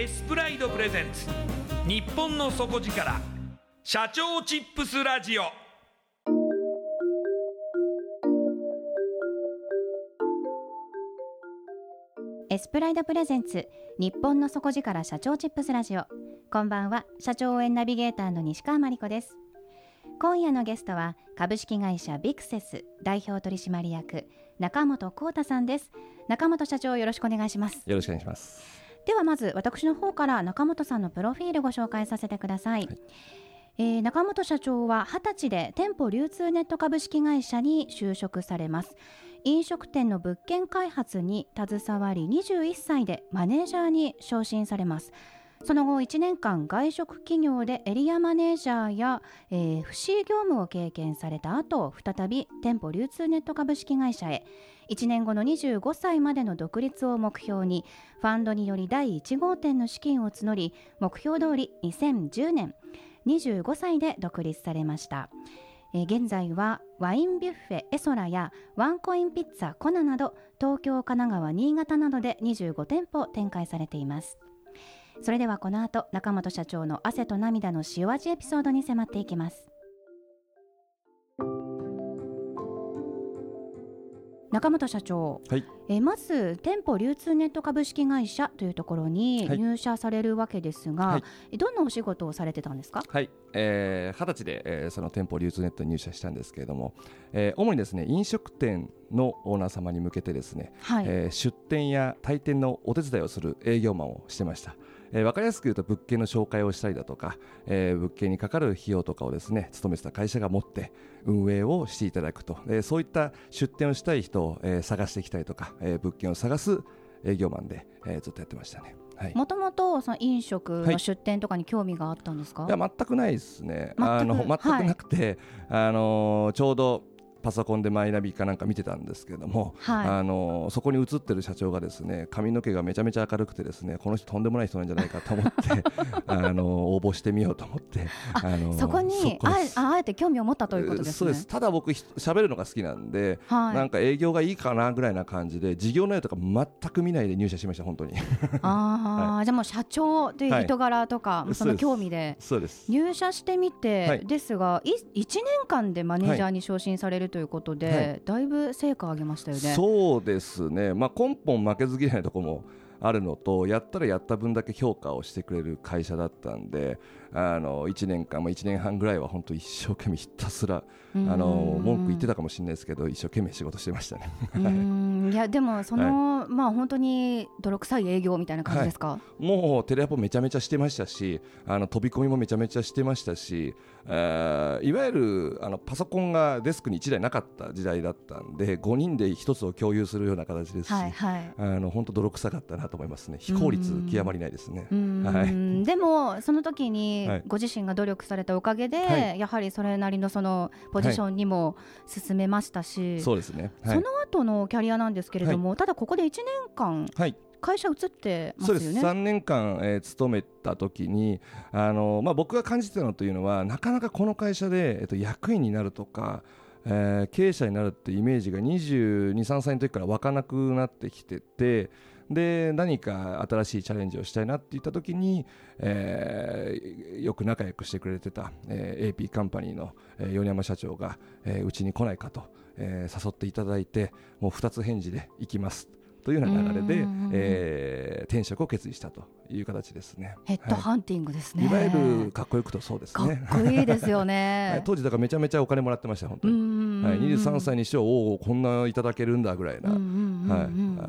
エスプライドプレゼンツ。日本の底力。社長チップスラジオ。エスプライドプレゼンツ。日本の底力社長チップスラジオ。こんばんは。社長応援ナビゲーターの西川真理子です。今夜のゲストは株式会社ビクセス。代表取締役。中本幸太さんです。中本社長よろしくお願いします。よろしくお願いしますではまず私の方から中本さんのプロフィールご紹介させてください、はい。えー、中本社長は20歳で店舗流通ネット株式会社に就職されます。飲食店の物件開発に携わり21歳でマネージャーに昇進されますその後1年間外食企業でエリアマネージャーや、えー、FC 業務を経験された後再び店舗流通ネット株式会社へ。1年後の25歳までの独立を目標にファンドにより第1号店の資金を募り目標通り2010年25歳で独立されました。現在はワインビュッフェエソラやワンコインピッツァコナなど東京神奈川新潟などで25店舗展開されています。それではこの後中本社長の汗と涙の塩味エピソードに迫っていきます。中本社長、はい、えまず店舗流通ネット株式会社というところに入社されるわけですが、はい、どんなお仕事をされてたんですか？はい、えー、20歳で、えー、その店舗流通ネットに入社したんですけれども、えー、主にですね飲食店のオーナー様に向けてですね、はい、えー、出店や退店のお手伝いをする営業マンをしてましたえー、分かりやすく言うと物件の紹介をしたりだとか、えー、物件にかかる費用とかをですね勤めてた会社が持って運営をしていただくと、えー、そういった出店をしたい人を、えー、探していきたりとか、えー、物件を探す営業マンで、えー、ずっとやってましたね。もともとその飲食の出店とかに興味があったんですか、はい、いや全くないですね。あの全くなくて、はい、あのちょうどパソコンでマイナビかなんか見てたんですけれども、はい、あのそこに映ってる社長がですね髪の毛がめちゃめちゃ明るくてですねこの人とんでもない人なんじゃないかと思って あの応募してみようと思ってあのそこにああえて興味を持ったということですね。そうです。ただ僕喋るのが好きなんで、はい、なんか営業がいいかなぐらいな感じで事業内容とか全く見ないで入社しました本当に。あ、はい、じゃあもう社長という人柄とか、その興味で。入社してみてですが、い、1年間でマネージャーに昇進されるということで、はい、だいぶ成果を上げましたよね。そうですね、まあ、根本負けず嫌いなところもあるのとやったらやった分だけ評価をしてくれる会社だったんであの1年間、まあ、1年半ぐらいは本当一生懸命ひたすらあの文句言ってたかもしれないですけど一生懸命仕事してましたね。い。やでもその、はい、まあ本当に泥臭い営業みたいな感じですか、はい、もうテレアポめちゃめちゃしてましたしあの飛び込みもめちゃめちゃしてましたしえいわゆるあのパソコンがデスクに1台なかった時代だったんで5人で1つを共有するような形ですし、はいはい、あの本当泥臭かったなと思いますね。非効率極まりないですね、はい、でもその時にご自身が努力されたおかげで、はい、やはりそれなりのそのポジションにも進めましたし、はい、そうですね、その後のキャリアなんですけれども、ただここで1年間、はい。会社移ってますよね。そうです。3年間、えー、勤めた時にあの、まあ、僕が感じてたのというのはなかなかこの会社で、えっと、役員になるとか、えー、経営者になるってイメージが22、3歳の時から湧かなくなってきててで何か新しいチャレンジをしたいなって言った時に、えー、よく仲良くしてくれてた、えー、AP カンパニーの、えー、米山社長がうち、えー、に来ないかと、えー、誘っていただいてもう2つ返事で行きます。というような流れで、えー、転職を決意したという形ですね。ヘッドハンティングですね。はい、いわゆるかっこよくとそうですね。かっこいいですよね。はい、当時だからめちゃめちゃお金もらってました本当に。はい、二十三歳にしておおこんないただけるんだぐらいな、はい、あ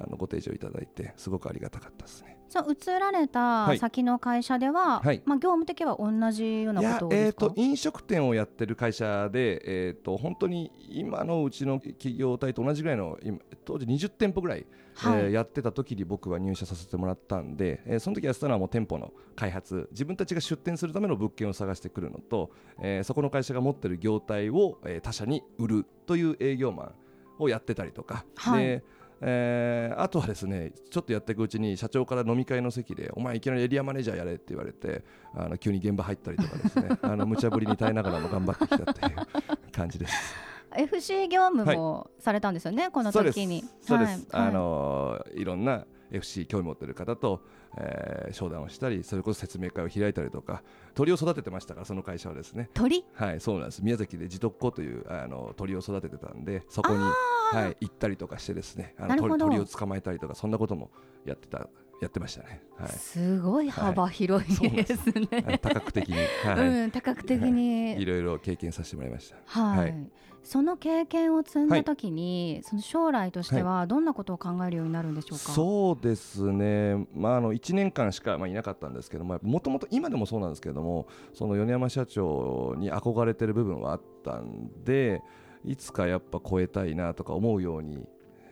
のご提示をいただいてすごくありがたかったですね。じゃ移られた先の会社では、はい、まあ業務的は同じようなことえっ、ー、と飲食店をやってる会社でえっ、ー、と本当に今のうちの企業体と同じぐらいの今当時20店舗ぐらい、はい、えー、やってた時に僕は入社させてもらったんで、えー、その時やってたのはもう店舗の開発自分たちが出店するための物件を探してくるのと、えー、そこの会社が持ってる業態を、えー、他社に売るという営業マンをやってたりとか、はい、でえー、あとはですねちょっとやっていくうちに社長から飲み会の席でお前いきなりエリアマネージャーやれって言われてあの急に現場入ったりとかですね あの無茶ぶりに耐えながらも頑張ってきたっていう感じです。FC 業務もされたんですよね、はい、この時に。そうです。はい、あのー、いろんな FC 興味持ってる方と、えー、商談をしたりそれこそ説明会を開いたりとか鳥を育ててましたからその会社はですね。鳥？はいそうなんです。宮崎で地徳湖というあの鳥を育ててたんでそこに、はい、行ったりとかしてですねあの鳥鳥を捕まえたりとかそんなこともやってたやってましたね。はい、すごい幅広いですね。はい、多角的に、はい、うん、多角的に、い、ろいろ経験させてもらいました。はい。その経験を積んだときに、その将来としてはどんなことを考えるようになるんでしょうか？そうですね。まああの一年間しかまあいなかったんですけども、もともと今でもそうなんですけれども、その米山社長に憧れてる部分はあったんで。いつかやっぱ超えたいなとか思うように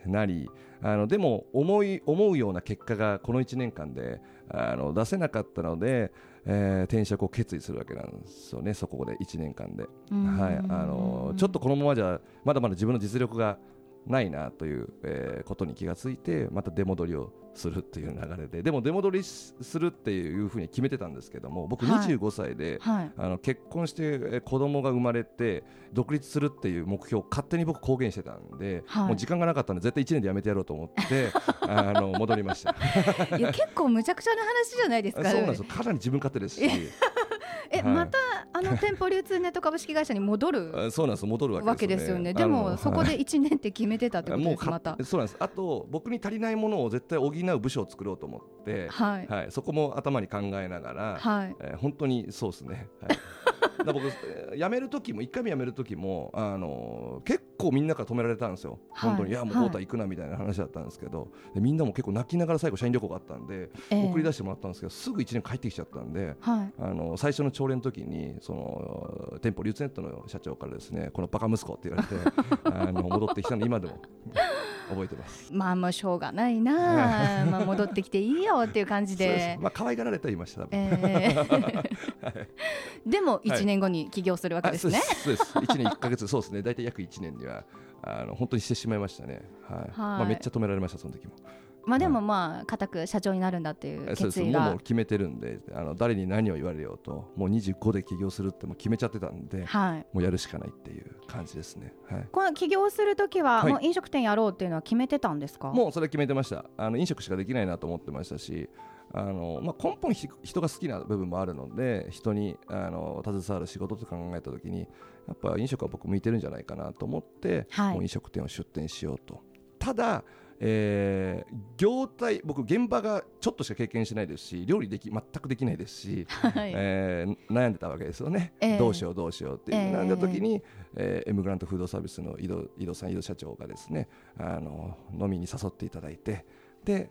なりあのでも思い思うような結果がこの1年間であの出せなかったので、えー、転職を決意するわけなんですよねそこで1年間で、はい、あのちょっとこのままじゃまだまだ自分の実力がないなという、えー、ことに気がついてまた出戻りをするっていう流れで。でも出戻りするっていうふうに決めてたんですけども僕25歳で、はい、あの結婚して子供が生まれて独立するっていう目標を勝手に僕公言してたんで、はい、もう時間がなかったんで絶対1年でやめてやろうと思って あの戻りました。いや結構むちゃくちゃな話じゃないですか、そうなんですよ。かなり自分勝手ですし え、はい、またあの店舗流通ネット株式会社に戻る そうなんです。戻るわけですよね。でもそこで1年って決めてたってことですまた。そうなんです。あと僕に足りないものを絶対補う部署を作ろうと思って、はい。はい、そこも頭に考えながら、はい。えー、本当にそうですね、はいだ僕辞める時も1回目辞める時もあの結構みんなから止められたんですよ、はい、本当にいやもう太田行くなみたいな話だったんですけど、でみんなも結構泣きながら最後社員旅行があったんで、えー、送り出してもらったんですけどすぐ1年帰ってきちゃったんで、はい、あの最初の朝礼の時にその店舗流通ネットの社長からですねこのバカ息子って言われて あの戻ってきたの今でも覚えてます。まあもうしょうがないな。まあ戻ってきていいよっていう感じで。まあ可愛がられていましたえーでも1年後に起業するわけですね、そうです。1年1か月そうですね。大体約1年にはあの本当にしてしまいましたね。はい、はい、まあ、めっちゃ止められましたその時もまあでもまあ固く社長になるんだっていう決意が。もう決めてるんであの誰に何を言われようともう25で起業するっても決めちゃってたんで、はい、もうやるしかないっていう感じですね、はい、この起業する時は、もう飲食店やろうっていうのは決めてたんですか？もうそれ決めてました。あの飲食しかできないなと思ってましたしあのまあ、根本人が好きな部分もあるので人にあの携わる仕事と考えた時にやっぱ飲食は僕向いてるんじゃないかなと思って、はい、もう飲食店を出店しようと。ただえー、業態僕現場がちょっとしか経験してないですし料理でき全くできないですし、はい、えー、悩んでたわけですよね、えー、どうしようどうしようっていう、悩んだ時に、えー、エムグラントフードサービスの井戸井戸さん井戸社長がですねあの飲みに誘っていただいてで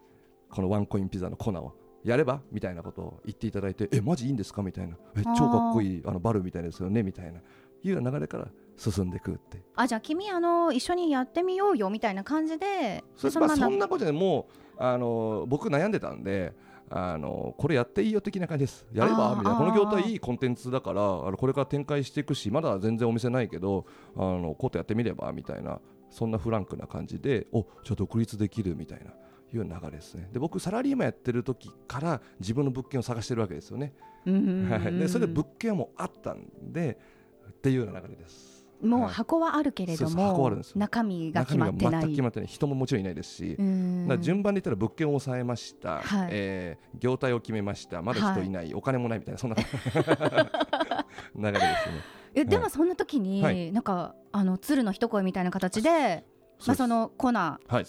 このワンコインピザの粉をやればみたいなことを言っていただいてえマジいいんですかみたいな。え超かっこいいあのバルみたいですよねみたいな。いう流れから進んでいくって。あじゃあ君あの一緒にやってみようよみたいな感じでそ,、まあ、そんなことでもうあの僕悩んでたんであのこれやっていいよ的な感じです。やればみたいな。この業態いいコンテンツだからあのこれから展開していくしまだ全然お店ないけどあのコートやってみればみたいなそんなフランクな感じでおじゃあ独立できるみたいないう流れですね。で僕サラリーマンやってる時から自分の物件を探してるわけですよね、でそれで物件もあったんでっていうような流れですもう箱はあるけれども、はい、中身が決まってない。決まってない人ももちろんいないですし順番で言ったら物件を抑えました、はい、えー、業態を決めました。まだ人い。ない、はい、お金もないみたいなそんな 流れですね。えでもそんな時に、はい、なんかあの鶴の一声みたいな形でまあ、その粉の、はい、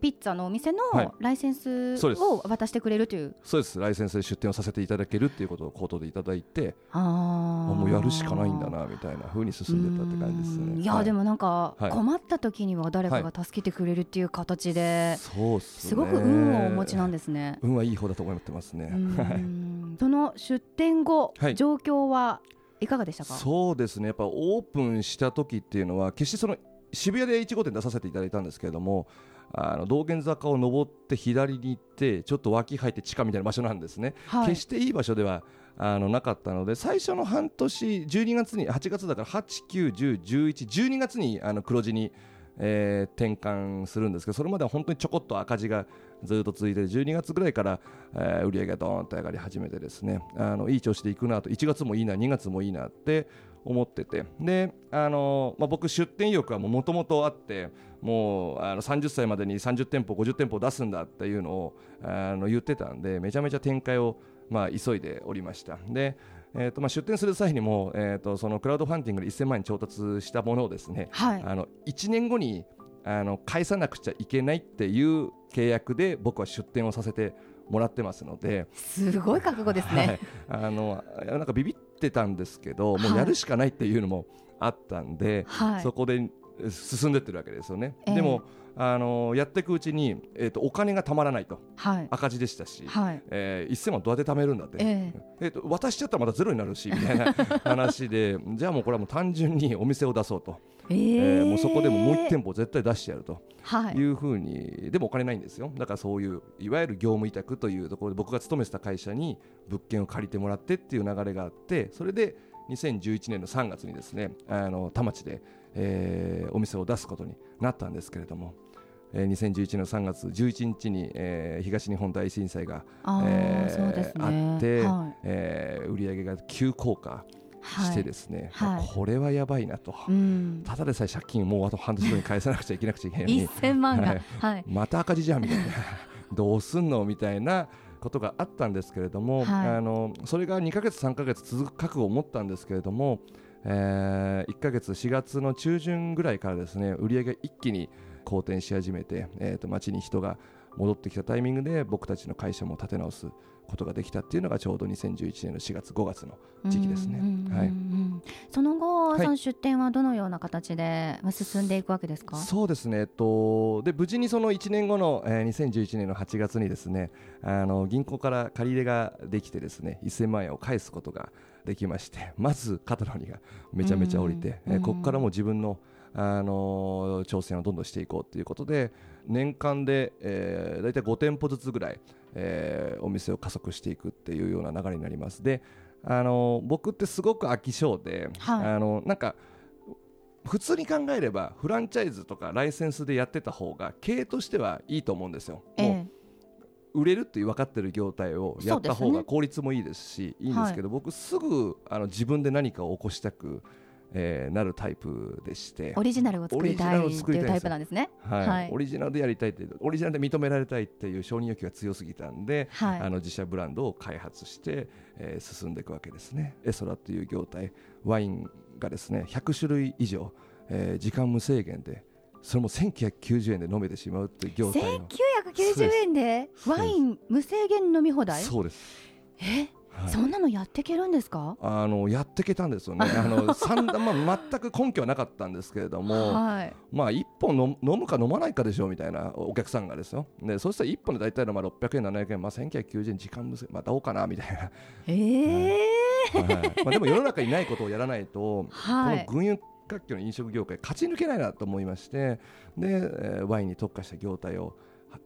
ピッツァのお店のライセンスを渡してくれるという、そうです。ライセンスで出店をさせていただけるっていうことを口頭でいただいてあもうやるしかないんだなみたいなふうに進んでたって感じですね。いや、はい、でもなんか困った時には誰かが助けてくれるっていう形で、そうすごく運をお持ちなんですね。運はいい方だと思ってますね。その出店後、状況はいかがでしたか？そうですね。やっぱオープンした時っていうのは決してその渋谷で1号店出させていただいたんですけれどもあの道玄坂を登って左に行ってちょっと脇入って地下みたいな場所なんですね、はい、決していい場所ではあのなかったので最初の半年12月に8月だから8、9、10、11、12月にあの黒字に、えー、転換するんですけどそれまでは本当にちょこっと赤字がずっと続いて12月ぐらいから、えー、売り上げがドーンと上がり始めてですね。あのいい調子でいくなと1月もいいな2月もいいなって思ってて。であの、まあ、僕出店意欲はもともとあってもうあの30歳までに30店舗50店舗出すんだっていうのをあの言ってたんでめちゃめちゃ展開を、まあ、急いでおりました。で、えーとまあ、出店する際にも、えーと、そのクラウドファンディングで1000万円調達したものをですね、はい、あの1年後にあの返さなくちゃいけないっていう契約で僕は出店をさせてもらってますので。すごい覚悟ですね、はい、あのなんかビビってたんですけどもうやるしかないっていうのもあったんで、はい、そこで進んでってるわけですよね。えー、でもあのやっていくうちに、えーと、お金がたまらないと、はい、赤字でしたし、はい。えー、1000万どうやって貯めるんだって、えー、えーと渡しちゃったらまたゼロになるしみたいな 話でじゃあもうこれはもう単純にお店を出そうと、えー、えー、もうそこでももう1店舗絶対出してやると、はい、いうふうにでもお金ないんですよ。だからそういういわゆる業務委託というところで僕が勤めてた会社に物件を借りてもらってっていう流れがあってそれで2011年の3月にですねあの田町で、えー、お店を出すことになったんですけれども。えー、2011年3月11日に、えー、東日本大震災があ,、えーね、あって、はい。えー、売上が急降下してですね、はい、これはやばいなと、うん、ただでさえ借金もうあと半年後に返さなくちゃいけなくちゃいけないのに1000万が、はい、また赤字じゃんみたいな。どうすんのみたいなことがあったんですけれども、はい、あのそれが2か月3か月続く覚悟を持ったんですけれども、えー、1か月4月の中旬ぐらいからですね売り上げ一気に好転し始めて、えー、と街に人が戻ってきたタイミングで僕たちの会社も立て直すことができたっていうのがちょうど2011年の4月5月の時期ですね。はい、その後、はい、その出店はどのような形で進んでいくわけですか？そうですね、えっと、で無事にその1年後の、えー、2011年の8月にですねあの銀行から借り入れができてですね1000万円を返すことができまして まず肩の荷がめちゃめちゃ降りて、えー、ここからも自分のあの挑戦をどんどんしていこうということで年間で、えー、大体5店舗ずつぐらい、えー、お店を加速していくっていうような流れになります。で、あの僕ってすごく飽き性で、はい、あのなんか普通に考えればフランチャイズとかライセンスでやってた方が経営としてはいいと思うんですよ。ええ、もう売れるって分かってる業態をやった方が効率もいいですし、いいんですけど、はい、僕すぐあの自分で何かを起こしたくえー、なるタイプでして。オリジナルを作りたいっていうタイプなんですね、はい、はい、オリジナルでやりたいってオリジナルで認められたいっていう承認欲求が強すぎたんで、はい、あの自社ブランドを開発して、えー、進んでいくわけですね。エソラという業態。ワインがですね100種類以上、えー、時間無制限でそれも1990円で飲めてしまうっていう業態を1990円でワイン無制限飲み放題？そうです。え？はい、そんなのやっていけるんですか？あのやっていけたんですよね。あのまあ、全く根拠はなかったんですけれども、はい、まあ、1本飲むか飲まないかでしょうみたいなお客さんがですよ。でそしたら1本で大体のまあ600円700円、まあ、1990円時間むずまあ、どうかなみたいな。えー。はい、まあ、でも世の中にないことをやらないと、はい、この群雄割拠の飲食業界勝ち抜けないなと思いましてで、えー、ワインに特化した業態を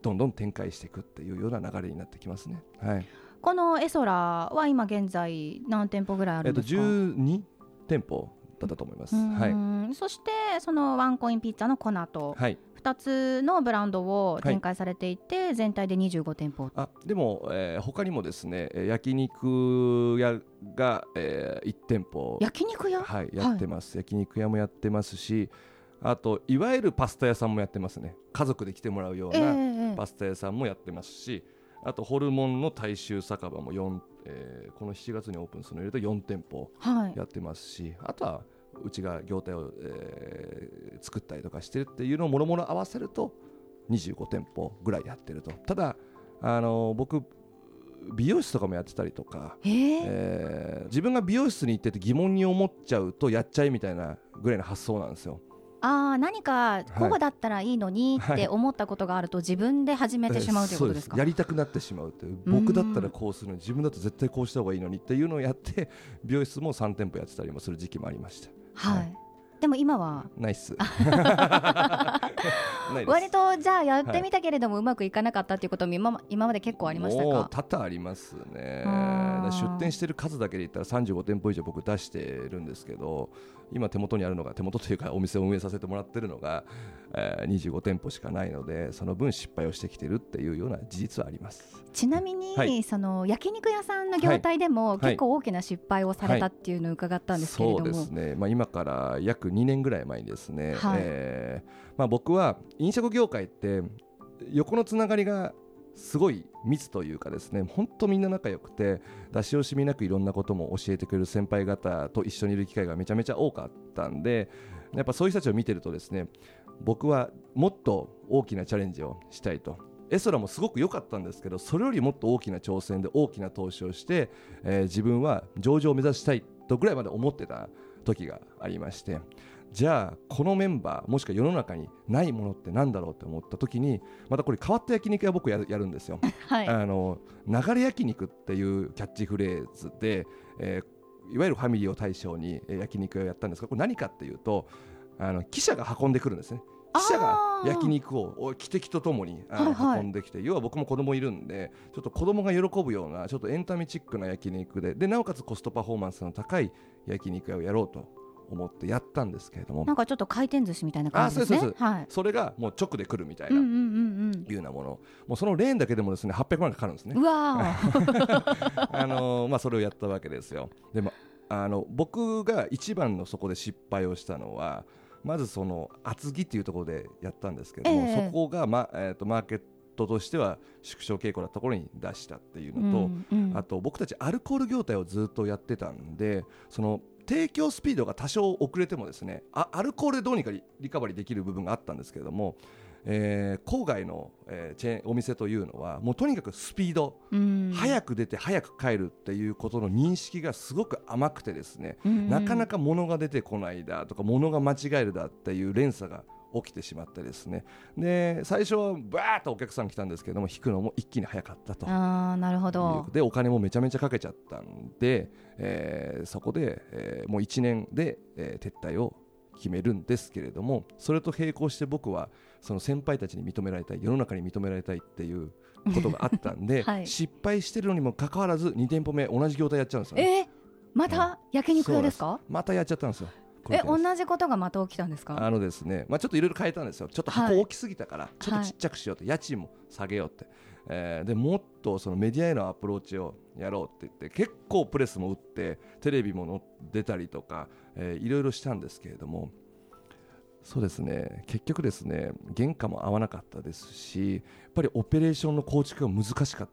どんどん展開していくっていうような流れになってきますね。はい。このエソラは今現在何店舗ぐらいあるんですか、えっと、12店舗だったと思います、はい、そしてそのワンコインピッツァの粉と、はい、2つのブランドを展開されていて、はい、全体で25店舗。あでも、えー、他にもですね焼肉屋が、えー、1店舗。焼肉屋？はいやってます、はい、焼肉屋もやってますしあといわゆるパスタ屋さんもやってますね。家族で来てもらうようなパスタ屋さんもやってますし、えーあとホルモンの大衆酒場も4、えー、この7月にオープンするのを入れると4店舗やってますし、はい、あとはうちが業態を、えー、作ったりとかしてるっていうのをもろもろ合わせると25店舗ぐらいやってると。ただあの僕美容室とかもやってたりとか、えー、えー、自分が美容室に行ってて疑問に思っちゃうとやっちゃいみたいなぐらいの発想なんですよ。ああ何かこうだったらいいのにって思ったことがあると自分で始めてしまうということですか、やりたくなってしまうという。僕だったらこうするのに自分だと絶対こうした方がいいのにっていうのをやって美容室も3店舗やってたりもする時期もありました。はい、はい。でも今は。ないっ す。割とじゃあやってみたけれどもうまくいかなかったっていうことも今今まで結構ありましたか？多々ありますね。出店してる数だけで言ったら35店舗以上僕出してるんですけど今手元にあるのが手元というかお店を運営させてもらってるのが、えー、25店舗しかないのでその分失敗をしてきてるっていうような事実はあります。ちなみに、はい、その焼肉屋さんの業態でも、結構大きな失敗をされたっていうのを伺ったんですけれども、そうですね、まあ、今から約2年ぐらい前にですね、はい、えー、まあ、僕は飲食業界って横のつながりがすごい密というかですね本当みんな仲良くて出し惜しみなくいろんなことも教えてくれる先輩方と一緒にいる機会がめちゃめちゃ多かったんでやっぱそういう人たちを見てるとですね僕はもっと大きなチャレンジをしたいと。エソラもすごく良かったんですけどそれよりもっと大きな挑戦で大きな投資をして、えー、自分は上場を目指したいとぐらいまで思ってた時がありまして。じゃあこのメンバーもしくは世の中にないものってなんだろうって思った時にまたこれ変わった焼肉屋僕やるやるんですよ、はい、あの流れ焼肉っていうキャッチフレーズで、えー、いわゆるファミリーを対象に焼肉屋をやったんですがこれ何かっていうとあの記者が運んでくるんですね。記者が焼肉を汽笛とともにあの、はいはい、運んできて要は僕も子供いるんでちょっと子供が喜ぶようなちょっとエンタメチックな焼肉ででなおかつコストパフォーマンスの高い焼肉屋をやろうと思ってやったんですけれども。なんかちょっと回転寿司みたいな感じですね。そはい、それがもう直で来るみたいな、うんうんうんうん、いうようなもの。もうそのレーンだけでもですね800万かかるんですね。うわ あのまあそれをやったわけですよ。でもあの僕が一番のそこで失敗をしたのはまずその厚木っていうところでやったんですけども、えー、そこが、まえーと、マーケットとしては縮小傾向なところに出したっていうのと、うんうん、あと僕たちアルコール業態をずっとやってたんでその提供スピードが多少遅れてもですねあアルコールでどうにかリカバリーできる部分があったんですけれども、えー、郊外の、えー、チェーンお店というのはもうとにかくスピード早く出て早く帰るっていうことの認識がすごく甘くてですねなかなか物が出てこないだとか物が間違えるだっていう連鎖が起きてしまってですね。で最初はバーッとお客さん来たんですけども引くのも一気に早かったと。あなるほど。でお金もめちゃめちゃかけちゃったんで、えー、そこで、えー、もう1年で、えー、撤退を決めるんですけれどもそれと並行して僕はその先輩たちに認められたい世の中に認められたいっていうことがあったんで、はい、失敗してるのにもかかわらず2店舗目同じ業態やっちゃうんですよね。えーまた焼肉屋ですか？またやっちゃったんですよえ同じことがまた起きたんですか？あのですね、まあ、ちょっといろいろ変えたんですよ。ちょっと箱大きすぎたから、はい、ちょっとちっちゃくしようって、はい、家賃も下げようって、えー、でもっとそのメディアへのアプローチをやろうって言って結構プレスも打ってテレビも出たりとか、えー、いろいろしたんですけれどもそうですね結局ですね原価も合わなかったですしやっぱりオペレーションの構築が難しかった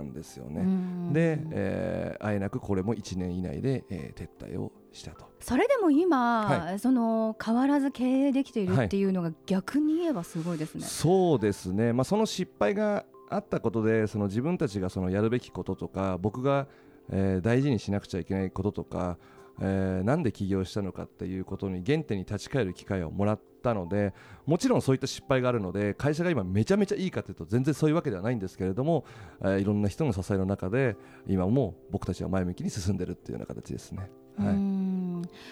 んですよね。で、えー、あえなくこれも1年以内で、えー、撤退をしたと。それでも今、はい、その変わらず経営できているっていうのが逆に言えばすごいですね。はい、そうですね、まあ、その失敗があったことでその自分たちがそのやるべきこととか僕が、えー、大事にしなくちゃいけないこととかえー、なんで起業したのかっていうことに原点に立ち返る機会をもらったのでもちろんそういった失敗があるので会社が今めちゃめちゃいいかというと全然そういうわけではないんですけれども、えー、いろんな人の支えの中で今も僕たちは前向きに進んでいるっていうような形ですね。はい。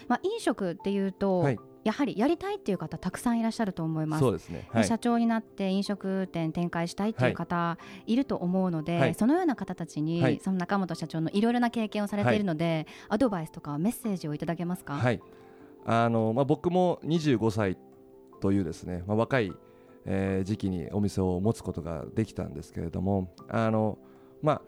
まあ、飲食っていうと、はいやはりやりたいっていう方たくさんいらっしゃると思います。そうですね、はい、社長になって飲食店展開したいっていう方いると思うので、はい、そのような方たちに、はい、その中本社長のいろいろな経験をされているので、アドバイスとかメッセージをいただけますか？はい。あのまあ僕も25歳というですね、まあ若い、えー、時期にお店を持つことができたんですけれども、あのまあ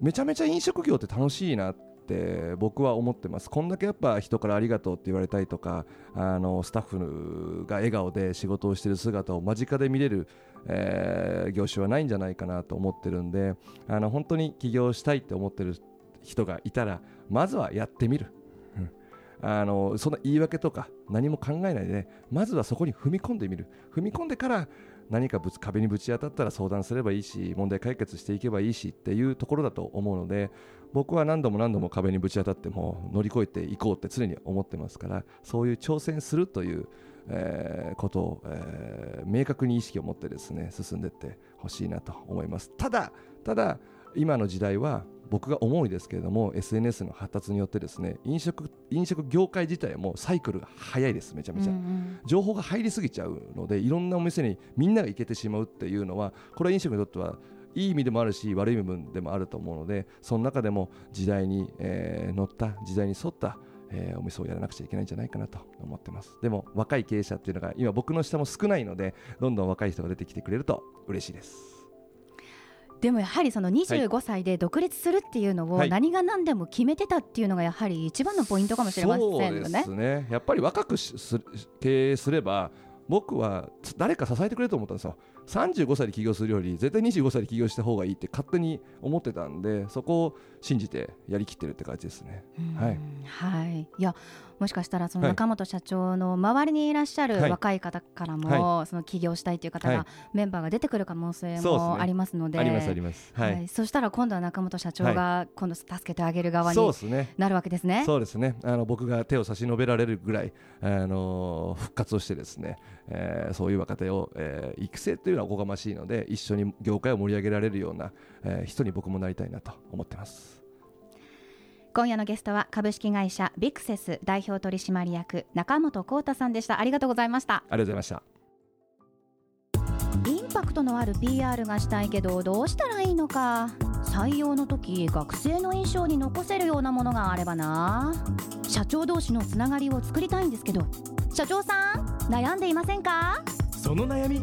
めちゃめちゃ飲食業って楽しいなっって僕は思ってます。こんだけやっぱ人からありがとうって言われたりとかあのスタッフが笑顔で仕事をしている姿を間近で見れる、えー、業種はないんじゃないかなと思ってるんであの本当に起業したいって思ってる人がいたらまずはやってみる。あのそんな言い訳とか何も考えないで、ね、まずはそこに踏み込んでみる。踏み込んでから何かぶつ壁にぶち当たったら相談すればいいし問題解決していけばいいしっていうところだと思うので僕は何度も何度も壁にぶち当たっても乗り越えていこうって常に思ってますからそういう挑戦するという、えー、ことを、えー、明確に意識を持ってですね進んでいってほしいなと思います。ただただ今の時代は僕が思うにですけれども SNS の発達によってですね飲食飲食業界自体もサイクルが早いですめちゃめちゃ、うんうん、情報が入りすぎちゃうのでいろんなお店にみんなが行けてしまうっていうのはこれは飲食にとってはいい意味でもあるし悪い部分でもあると思うのでその中でも時代に、えー、乗った時代に沿ったえー、お店をやらなくちゃいけないんじゃないかなと思ってます。でも若い経営者っていうのが今僕の下も少ないのでどんどん若い人が出てきてくれると嬉しいですでもやはりその25歳で独立するっていうのを何が何でも決めてたっていうのがやはり一番のポイントかもしれませんよね。そうですね。やっぱり若く経営すれば僕は誰か支えてくれると思ったんですよ35歳で起業するより絶対25歳で起業した方がいいって勝手に思ってたんでそこを信じてやりきってるって感じですね。はい、はい、いやもしかしたらその中本社長の周りにいらっしゃる若い方からも、その起業したいという方が、メンバーが出てくる可能性もありますので、ありますあります、はい、そしたら今度は中本社長が今度助けてあげる側になるわけですね。そうですね。あの僕が手を差し伸べられるぐらいあの復活をしてですね、えー、そういう若手を、えー、育成というのはおこがましいので一緒に業界を盛り上げられるような、えー、人に僕もなりたいなと思ってます。今夜のゲストは株式会社ビクセス代表取締役中本幸太さんでした。ありがとうございました。ありがとうございました。インパクトのある PR がしたいけどどうしたらいいのか。採用の時学生の印象に残せるようなものがあればな。社長同士のつながりを作りたいんですけど社長さん悩んでいませんか？その悩み